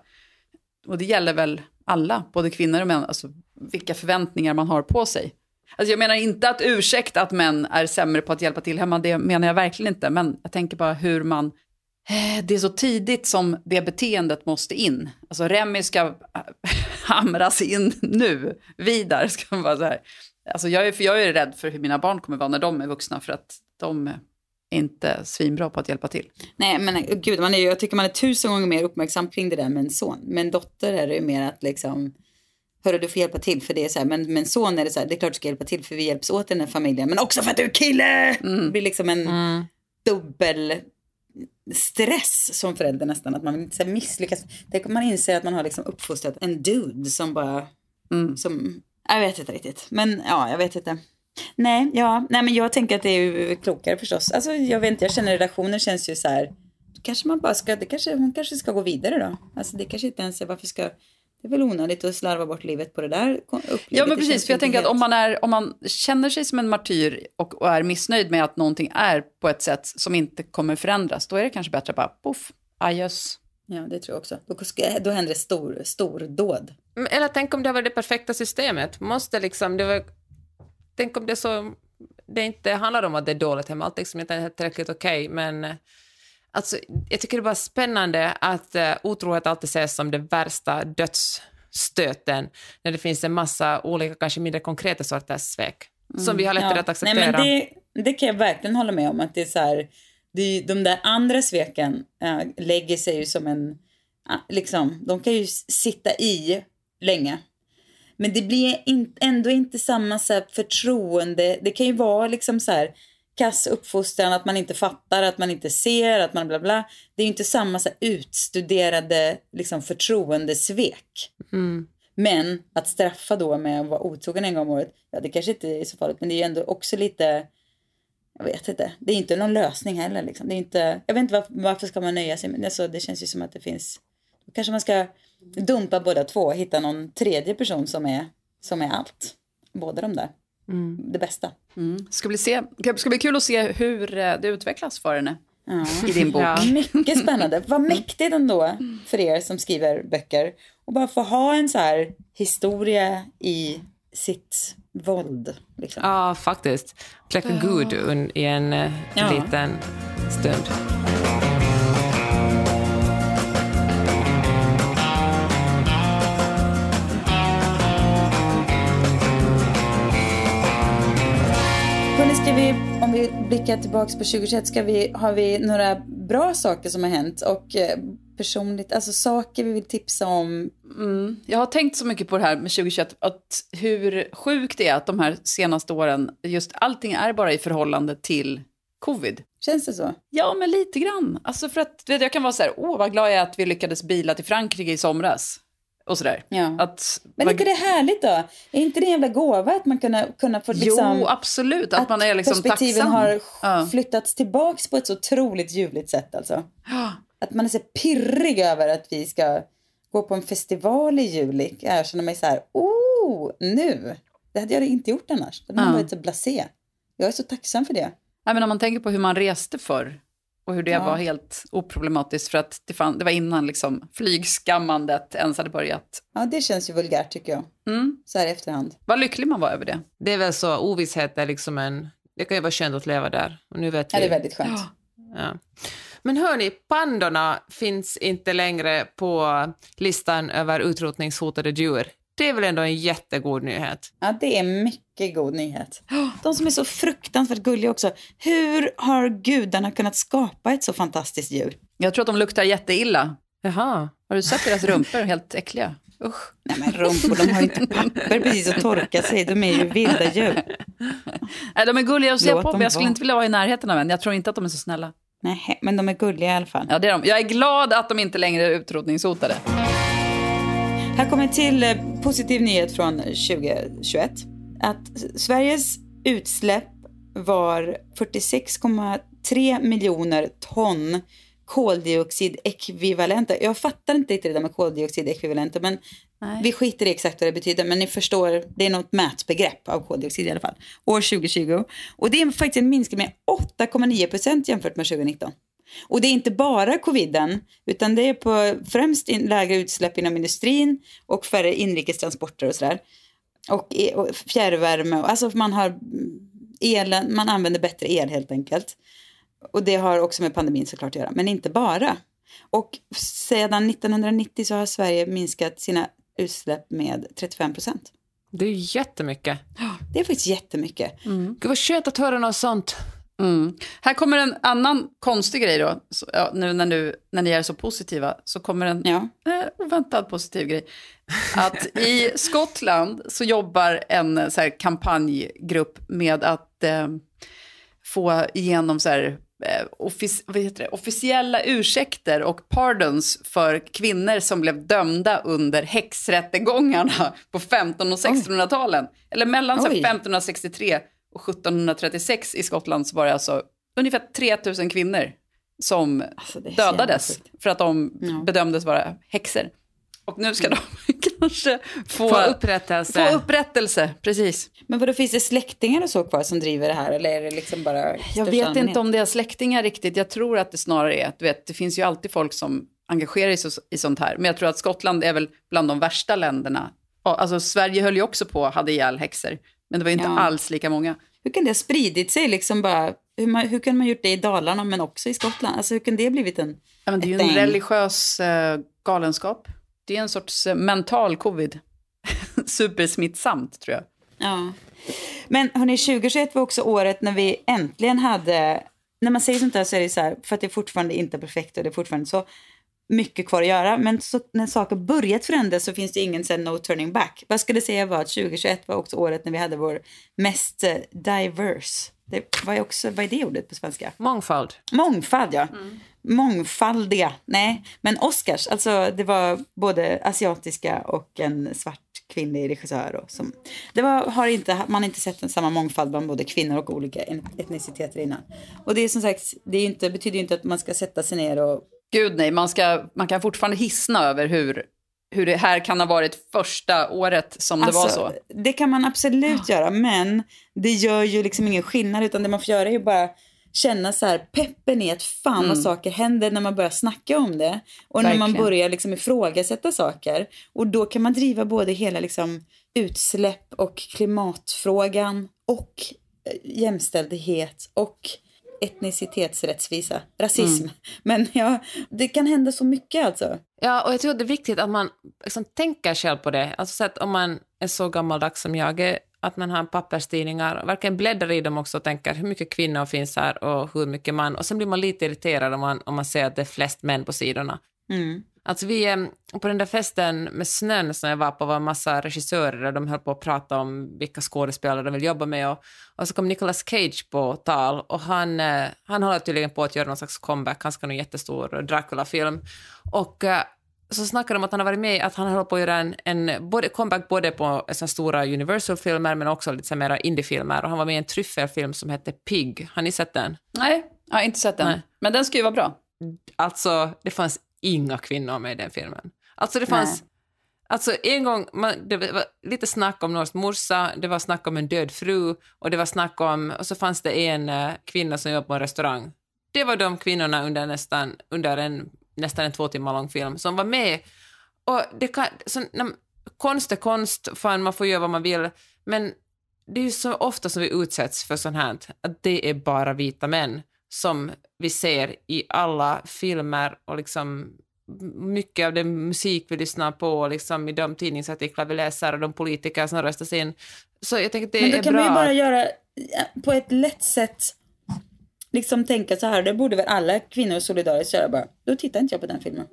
Och det gäller väl alla, både kvinnor och män, alltså vilka förväntningar man har på sig. Alltså jag menar inte att ursäkta att män är sämre på att hjälpa till hemma, det menar jag verkligen inte. Men jag tänker bara hur man... Eh, det är så tidigt som det beteendet måste in. Alltså Remi ska hamras in nu. Vidar ska vara så här. Alltså jag är, för jag är rädd för hur mina barn kommer vara när de är vuxna. För att de inte svinbra på att hjälpa till. Nej, men gud, man är, jag tycker man är tusen gånger mer uppmärksam kring det där med en son. Med en dotter är det ju mer att liksom hörru du får hjälpa till för det är så här, men, men son är det så här, det är klart du ska hjälpa till för vi hjälps åt i den här familjen, men också för att du är kille! Mm. Det blir liksom en mm. dubbel stress som förälder nästan, att man så här, misslyckas. Tänk om man inser att man har liksom uppfostrat en dude som bara, mm. som, jag vet inte riktigt, men ja, jag vet inte. Nej, ja, nej men jag tänker att det är klokare förstås. Alltså jag vet inte, jag känner relationer känns ju så här, kanske man bara ska, det kanske, hon kanske ska gå vidare då. Alltså det kanske inte ens är, varför ska det är väl onödigt att slarva bort livet på det där Ja, men precis. För jag tänker att om man, är, om man känner sig som en martyr och, och, är missnöjd med att någonting är på ett sätt som inte kommer förändras, då är det kanske bättre att bara poff, adjöss. Ja, det tror jag också. Då, då händer det stor, stor dåd. Eller tänk om det var det perfekta systemet. Måste liksom, det var, tänk om det så, det inte handlar om att det är dåligt hemma, allt liksom inte är tillräckligt okej, okay, men Alltså, jag tycker det är bara spännande att uh, otrohet alltid ses som det värsta dödsstöten när det finns en massa olika, kanske mindre konkreta sorters svek mm. som vi har lättare ja. att acceptera. Nej, men det, det kan jag verkligen hålla med om. att det är så här, det, De där andra sveken äh, lägger sig ju som en... Äh, liksom, de kan ju sitta i länge. Men det blir in, ändå inte samma så förtroende. Det kan ju vara liksom så här kass uppfostran, att man inte fattar, att man inte ser, att man bla bla. Det är ju inte samma så utstuderade liksom, förtroendesvek. Men att straffa då med att vara otrogen en gång om året, ja det kanske inte är så farligt, men det är ju ändå också lite, jag vet inte, det är inte någon lösning heller liksom. Det är inte, jag vet inte varför, varför ska man nöja sig med det, alltså, det känns ju som att det finns, då kanske man ska dumpa båda två och hitta någon tredje person som är, som är allt. Båda de där. Det bästa. Ska bli, se, ska bli kul att se hur eh, det utvecklas för henne i din bok. Ja. Mycket spännande. Vad mäktigt ändå för er som skriver böcker. Och bara få ha en så här historia i sitt våld. Liksom. Ja, faktiskt. Kläcka Gud un- i en eh, Ja. liten stund. Vi blickar tillbaka på 2021, ska vi, har vi några bra saker som har hänt? Och eh, personligt, alltså saker vi vill tipsa om. Jag har tänkt så mycket på det här med 2021, att hur sjukt det är att de här senaste åren, just allting är bara i förhållande till covid. Känns det så? Ja, men lite grann. Alltså för att, vet, jag kan vara så här, åh vad glad jag är att vi lyckades bila till Frankrike i somras. Och sådär. Ja. Att, Men är inte det härligt då? Är inte det en jävla gåva att man kunna, kunna få liksom... Jo, absolut. Att, man är liksom perspektiven tacksam. har Ja. flyttats tillbaks på ett så otroligt ljuvligt sätt alltså. Att man är så pirrig över att vi ska gå på en festival i juli. Jag känner mig så här, oh, nu. Det hade jag inte gjort annars. Då hade man Ja. varit så blasé. Jag är så tacksam för det. Nej, men om man tänker på hur man reste förr och hur det Ja. var helt oproblematiskt för att det, fann, det var innan liksom flygskammandet ens hade börjat. Ja, det känns ju vulgärt tycker jag. Mm. Så här i efterhand. Vad lycklig man var över det. Det är väl så, ovisshet är liksom en... Det kan ju vara skönt att leva där. Och nu vet Ja, vi. det är väldigt skönt. Ja. Men hörni, pandorna finns inte längre på listan över utrotningshotade djur. Det är väl ändå en jättegod nyhet? Ja, det är mycket god nyhet. De som är så fruktansvärt gulliga också. Hur har gudarna kunnat skapa ett så fantastiskt djur? Jag tror att de luktar jätteilla. Jaha. Har du sett deras rumpor? Helt äckliga. Usch. Nej men rumpor, de har ju inte papper precis att torka sig. De är ju vilda djur. Nej, de är gulliga att se Låt på, dem men jag skulle inte vilja vara i närheten av en. Jag tror inte att de är så snälla. Nej, men de är gulliga i alla fall. Ja, det är de. Jag är glad att de inte längre är utrotningshotade. Här kommer till eh, positiv nyhet från 2021. Att Sveriges utsläpp var 46,3 miljoner ton koldioxidekvivalenter. Jag fattar inte riktigt det där med koldioxidekvivalenter, men Nej. vi skiter i exakt vad det betyder. Men ni förstår, det är något mätbegrepp av koldioxid i alla fall. År 2020. Och det är faktiskt en minskning med 8,9 procent jämfört med 2019. Och det är inte bara coviden, utan det är på främst in, lägre utsläpp inom industrin och färre inrikestransporter och sådär. Och, e- och fjärrvärme, och- alltså man har mm, elen, man använder bättre el helt enkelt. Och det har också med pandemin såklart att göra, men inte bara. Och sedan 1990 så har Sverige minskat sina utsläpp med 35 procent. Det är jättemycket. Det är faktiskt jättemycket. Gud vad skönt att höra något sånt. Mm. Här kommer en annan konstig grej då. Så, ja, nu när, nu när ni är så positiva så kommer en Ja. eh, oväntad positiv grej. Att i Skottland så jobbar en eh, så här, kampanjgrupp med att eh, få igenom så här, eh, offic officiella ursäkter och pardons för kvinnor som blev dömda under häxrättegångarna på 1500 och 1600-talen. Eller mellan så här, Oj. 1563 och 1736 i Skottland så var det alltså ungefär 3000 kvinnor som Alltså, dödades för att de Ja. bedömdes vara häxor. Och nu ska de kanske få, Få upprättelse. få upprättelse. Precis. Men vadå, finns det släktingar och så kvar som driver det här? Eller är det liksom bara Jag vet inte om det är släktingar riktigt. Jag tror att det snarare är, du vet, det finns ju alltid folk som engagerar sig i sånt här. Men jag tror att Skottland är väl bland de värsta länderna. Alltså Sverige höll ju också på att hade ihjäl häxor. Men det var inte Ja. alls lika många. Hur kan det ha spridit sig liksom bara? Hur, man, hur kan man gjort det i Dalarna men också i Skottland? Alltså hur kan det blivit en... Ja, men det är ju en religiös eh, galenskap. Det är en sorts eh, mental covid. Supersmittsamt tror jag. Ja. Men hörni, 2021 var också året när vi äntligen hade... När man säger sånt här så är det så här, för att det är fortfarande inte perfekt och det är fortfarande så. Mycket kvar att göra. Men så, när saker börjat förändras så finns det ingen sen no turning back. Vad skulle säga var att 2021 var också året när vi hade vår mest eh, diverse. Det var också, vad är det ordet på svenska? Mångfald. Mångfald, ja. Mångfaldiga. Nej, men Oscars, alltså det var både asiatiska och en svart kvinnlig regissör. Och som, det var, har inte, man har inte sett en samma mångfald bland både kvinnor och olika etniciteter innan. Och det är som sagt, det är inte, betyder ju inte att man ska sätta sig ner och Gud nej, man, ska, man kan fortfarande hissna över hur, hur det här kan ha varit första året som det var Alltså, så. Det kan man absolut göra, men det gör ju liksom ingen skillnad. Utan det man får göra är ju bara känna så här peppen i att fan Mm. vad saker händer när man börjar snacka om det. Och när man Verkligen. börjar liksom ifrågasätta saker. Och då kan man driva både hela liksom utsläpp och klimatfrågan och eh, jämställdhet och etnicitetsrättvisa, rasism. Mm. Men ja, det kan hända så mycket alltså. Ja, och jag tror det är viktigt att man liksom tänker själv på det. Alltså så att om man är så gammaldags som jag är, att man har papperstidningar, verkligen bläddrar i dem också och tänker hur mycket kvinnor finns här och hur mycket man, och sen blir man lite irriterad om man, om man ser att det är flest män på sidorna. Mm. Alltså vi, eh, på den där festen med snön som jag var på var en massa regissörer och de höll på att prata om vilka skådespelare de vill jobba med och, och så kom Nicolas Cage på tal och han, eh, han håller tydligen på att göra någon slags comeback, han ska ha en jättestor Dracula-film och eh, så snackade de om att han har varit med, att han håller på att göra en, en både, comeback både på såna stora Universal-filmer men också lite mera indie-filmer och han var med i en tryffelfilm som hette Pig, har ni sett den? Nej, jag har inte sett den. Nej. Men den ska ju vara bra. Alltså, det fanns inga kvinnor med i den filmen. Alltså det fanns... Alltså en gång, man, det var lite snack om någons morsa, det var snack om en död fru och det var snack om, och så fanns det en eh, kvinna som jobbade på en restaurang. Det var de kvinnorna under nästan, under en, nästan en två timmar lång film som var med. Och det kan, så, när, konst är konst, fan man får göra vad man vill, men det är ju så ofta som vi utsätts för sånt här, att det är bara vita män som vi ser i alla filmer och liksom mycket av den musik vi lyssnar på och liksom i de tidningsartiklar vi läser och de politiker som röstas in. Så jag tänker att det Men då är kan bra. man ju bara göra på ett lätt sätt. Liksom tänka så här, det borde väl alla kvinnor solidariskt göra bara. Då tittar inte jag på den filmen.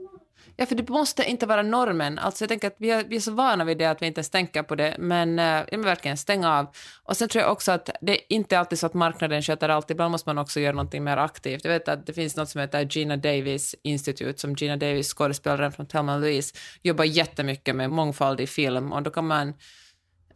Ja, för det måste inte vara normen. Alltså jag tänker att vi är, vi är så vana vid det att vi inte ens tänker på det, men, eh, ja, men verkligen stänga av. Och sen tror jag också att det är inte alltid så att marknaden sköter allt. Ibland måste man också göra någonting mer aktivt. Jag vet att det finns något som heter Gina Davis Institute, som Gina Davis, skådespelaren från Thelma Louise, jobbar jättemycket med mångfald i film och då kan man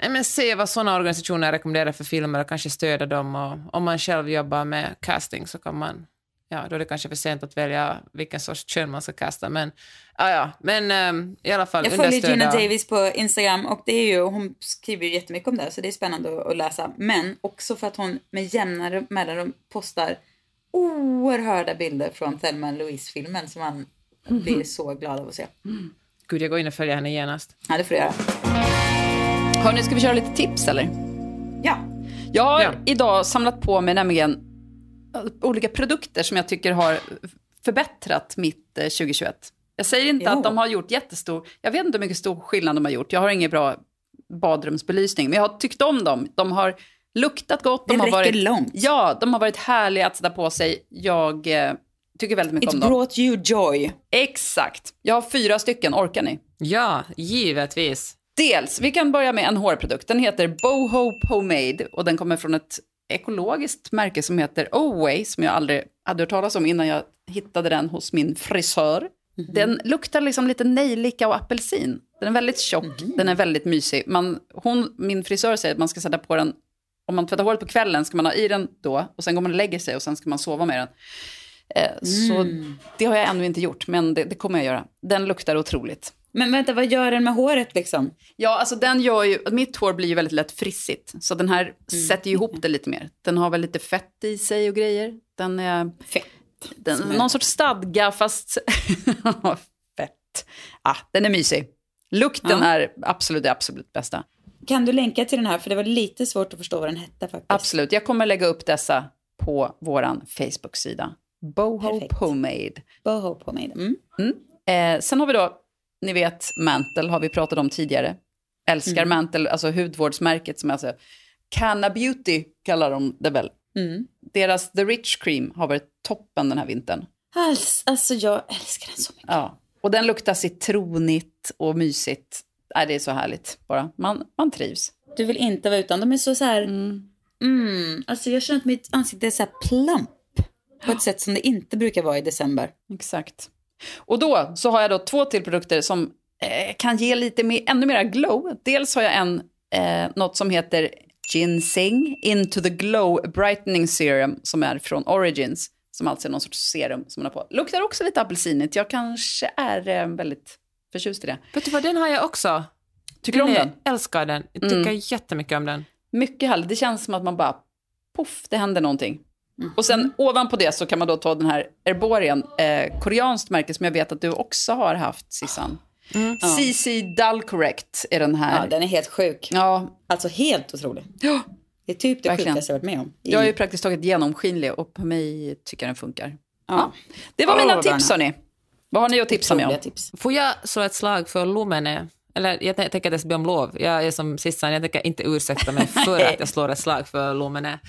men se vad sådana organisationer rekommenderar för filmer och kanske stödja dem. Och om man själv jobbar med casting så kan man ja, då är det kanske för sent att välja vilken sorts kön man ska kasta. Men, ja, ja. men ehm, i alla fall Jag följer Gina Davis på Instagram och det är ju, hon skriver ju jättemycket om det så det är spännande att, att läsa. Men också för att hon med jämnare mellanrum postar oerhörda bilder från Thelma Louise-filmen som man blir så glad av att se. Gud, jag går in och följer henne genast. Ja, det får du göra. Hörni, ska vi köra lite tips eller? Ja. Jag har Ja. idag samlat på mig nämligen eh, olika produkter som jag tycker har förbättrat mitt eh, 2021. Jag säger inte Jo. att de har gjort jättestor, jag vet inte hur mycket stor skillnad de har gjort. Jag har ingen bra badrumsbelysning, men jag har tyckt om dem. De har luktat gott. De Det har varit, långt. Ja, de har varit härliga att sätta på sig. Jag eh, tycker väldigt mycket om It's dem. brought you joy. Exakt. Jag har fyra stycken, orkar ni? Ja, givetvis. Dels, vi kan börja med en hårprodukt. Den heter Boho Pomade och den kommer från ett ekologiskt märke som heter Oway som jag aldrig hade hört talas om innan jag hittade den hos min frisör. Den luktar liksom lite nejlika och apelsin. Den är väldigt tjock, den är väldigt mysig. Man, hon, min frisör säger att man ska sätta på den, om man tvättar håret på kvällen ska man ha i den då och sen går man och lägger sig och sen ska man sova med den. Eh, Så det har jag ännu inte gjort, men det, det kommer jag göra. Den luktar otroligt. Men vänta, vad gör den med håret liksom? Ja, alltså den gör ju, mitt hår blir ju väldigt lätt frissigt. Så den här sätter ju ihop det lite mer. Den har väl lite fett i sig och grejer. Den är, Fett. den, är- någon sorts stadga fast fett. Ah, den är mysig. Lukten Ja. är absolut det absolut bästa. Kan du länka till den här? För det var lite svårt att förstå vad den hette faktiskt. Absolut, jag kommer lägga upp dessa på våran Facebook-sida. Boho Perfekt. Pomade. Boho Pomade. Mm. Eh, sen har vi då, ni vet, Mantle har vi pratat om tidigare. Älskar Mm. Mantle, alltså hudvårdsmärket som alltså Canna Beauty kallar de det väl. Mm. Deras The Rich Cream har varit toppen den här vintern. Alltså, alltså, jag älskar den så mycket. Ja, Och den luktar citronigt och mysigt. Nej, det är så härligt bara. Man, man trivs. Du vill inte vara utan. De är så så här... Mm. alltså jag känner att mitt ansikte är så här plump. På ett sätt som det inte brukar vara i december. Exakt. Och då så har jag då två till produkter som eh, kan ge lite mer, ännu mer glow. Dels har jag en, eh, något som heter Ginseng Into the Glow Brightening Serum som är från Origins. Som alltså är någon sorts serum som man har på. Luktar också lite apelsinigt. Jag kanske är eh, väldigt förtjust i det. Vet du vad, den har jag också. Tycker du om den? älskar den. Jag tycker jättemycket om den. Mycket härligt. Det känns som att man bara, poff, det händer någonting. Och sen Mm. ovanpå det så kan man då ta den här Erborian, eh, koreanskt märke som jag vet att du också har haft, Sissan. CC Dull Correct är den här. Ja, den är helt sjuk. Ja, Alltså helt otrolig. Ja. Det är typ det Verkligen. sjukaste jag varit med om. I- jag är ju praktiskt taget genomskinlig och på mig tycker jag den funkar. ja. Det var Åh, mina tips hörni. Vad har ni att tipsa mig om? Tips. Får jag slå ett slag för Lumene? Eller jag tänker att jag ska be om lov. Jag är som Sissan, jag tänker inte ursäkta mig för att jag slår ett slag för Lumene.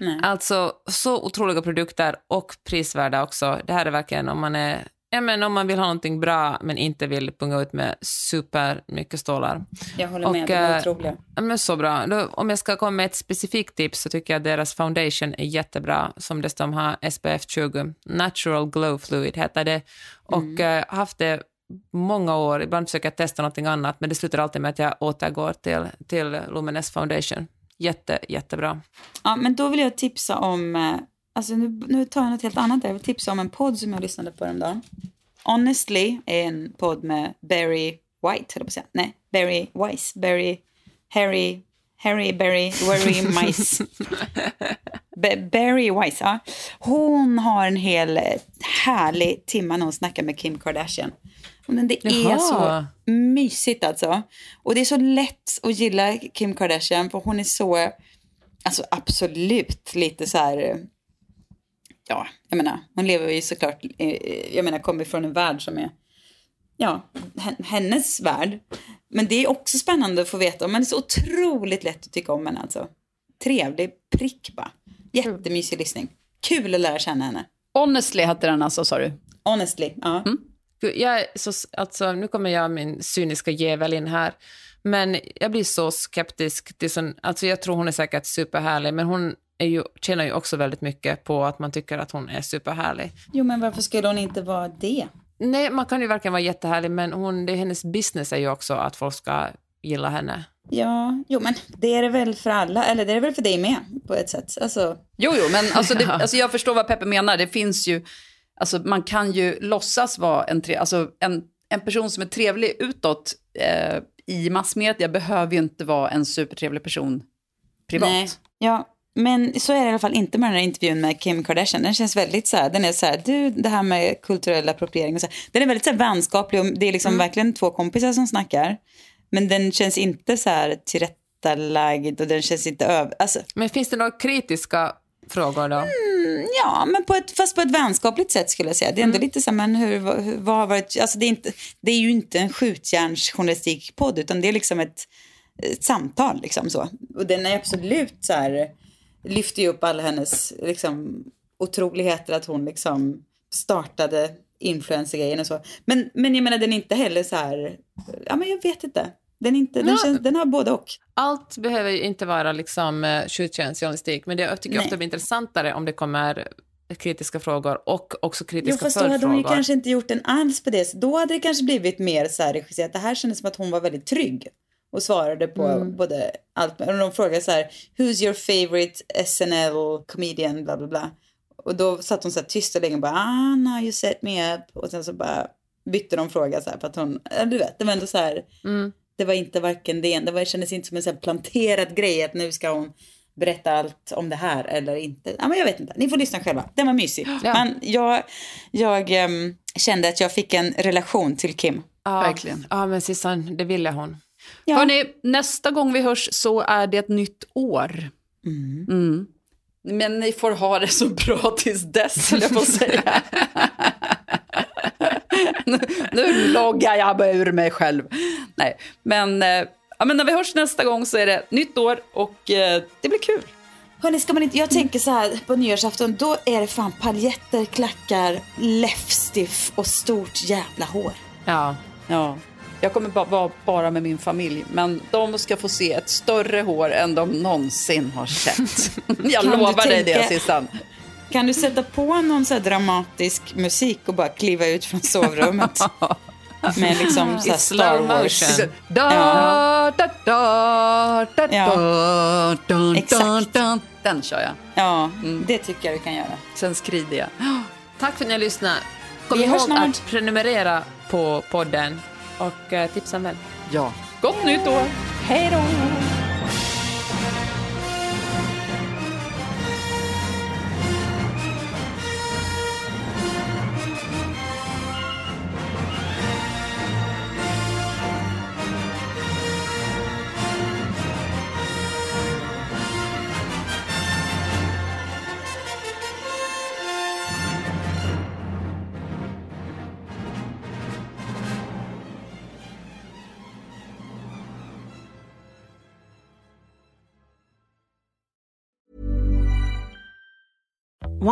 Nej. Alltså, så otroliga produkter och prisvärda också. Det här är verkligen om man är Ja, men om man vill ha någonting bra men inte vill punga ut med supermycket stålar. Jag håller med, Och, de är eh, otroliga. Ja, men så bra. Då, om jag ska komma med ett specifikt tips så tycker jag att deras foundation är jättebra, som dessutom har SPF 20. Natural Glow Fluid heter det. Och eh, haft det många år. Ibland försöker jag testa någonting annat, men det slutar alltid med att jag återgår till, till Lumines foundation. Jätte, jättebra. Ja, men då vill jag tipsa om, eh, alltså nu, nu tar jag något helt annat där. Jag vill tipsa om en podd som jag lyssnade på häromdagen. Honestly är en podd med Barry White, höll jag på att säga. Nej, Barry Weiss, Barry, Harry, Harry, Barry, Worry Mice. Ba- Barry Weiss, ja. Hon har en hel eh, härlig timme när hon snackar med Kim Kardashian. Men det är Jaha. så mysigt alltså. Och det är så lätt att gilla Kim Kardashian för hon är så, alltså absolut lite så här, ja, jag menar, hon lever ju såklart, eh, jag menar, kommer från en värld som är, ja, hen- hennes värld. Men det är också spännande att få veta om, men det är så otroligt lätt att tycka om henne alltså. Trevlig prick bara. Jättemysig lyssning. Kul att lära känna henne. Honestly hette den alltså, sa du? Honestly, ja. Gud, Jag är så, alltså, nu kommer jag min cyniska jävel in här, men jag blir så skeptisk. Till sån, alltså, jag tror hon är säkert superhärlig, men hon är ju, tjänar ju också väldigt mycket på att man tycker att hon är superhärlig. Jo, men varför skulle hon inte vara det? Nej, man kan ju verkligen vara jättehärlig, men hon, det, hennes business är ju också att folk ska gilla henne. Ja, jo men det är det väl för alla, eller det är det väl för dig med på ett sätt. Alltså, Jo, jo, men alltså, det, alltså jag förstår vad Peppe menar. Det finns ju, alltså man kan ju låtsas vara en, tre, alltså en, en person som är trevlig utåt eh, i massmedia behöver ju inte vara en supertrevlig person privat. nej. Ja, men så är det i alla fall inte med den här intervjun med Kim Kardashian. Den känns väldigt så här, den är så här, du, det här med kulturell appropriering och så här. Den är väldigt så här vänskaplig och det är liksom verkligen två kompisar som snackar. Men den känns inte så här tillrättalagd och den känns inte över, alltså Men finns det några kritiska frågor då? Ja, men på ett, fast på ett vänskapligt sätt skulle jag säga. Det är ändå lite så här, men hur, hur, vad har varit, alltså det är, inte, det är ju inte en skjutjärnsjournalistikpodd utan det är liksom ett, ett samtal liksom så. Och den är absolut så här, lyfter ju upp alla hennes liksom otroligheter att hon liksom startade influencergrejen och så. Men, men jag menar den är inte heller så här, ja men jag vet inte. Den, inte, den, känns, den har både och. Allt behöver ju inte vara liksom uh, skjutjärnsjournalistik, men det, jag tycker Nej. ofta blir intressantare om det kommer kritiska frågor och också Jo, kritiska fast då hade hon ju kanske inte gjort den alls på det. Då hade det kanske blivit mer så här regisserat. Det här kändes som att hon var väldigt trygg och svarade på Mm. både allt. Och de frågade så här, who's your favorite SNL comedian, bla bla bla. Och då satt hon så här tyst och länge och bara, ah, now you set me up. Och sen så bara bytte de fråga så här för att hon, ja, du vet, det var ändå så här, Mm. Det var inte varken det det var, det kändes inte som en så planterad grej att nu ska hon berätta allt om det här eller inte. Ja, men jag vet inte, ni får lyssna själva. Den var mysig. Ja. Men jag, jag ehm, kände att jag fick en relation till Kim. Ja, Verkligen. Ja, men Sissan, det ville hon. Ja. Hörrni, nästa gång vi hörs så är det ett nytt år. Mm. Men ni får ha det så bra tills dess, höll jag på att säga. nu, nu loggar jag ur mig själv. Nej, men, eh, ja, men när vi hörs nästa gång så är det nytt år och eh, det blir kul. Hörni, ska man inte, jag tänker så här på nyårsafton, då är det fan paljetter, klackar, läppstift och stort jävla hår. Ja. Ja. Jag kommer bara vara bara med min familj, men de ska få se ett större hår än de någonsin har sett. Jag Kan lovar dig det, Sissan. Kan du sätta på någon så här dramatisk musik och bara kliva ut från sovrummet? Med liksom så Star Wars. motion. Da, Ja. da, da, da, Ja. da, dun, Exakt. dun. Den kör jag. Ja, det tycker jag du kan göra. Sen skrider jag. Tack för att ni har lyssnat. Kom Vi ihåg snart. att prenumerera på podden och eh, tipsa en vän. Ja. Gott nytt år! Hej då!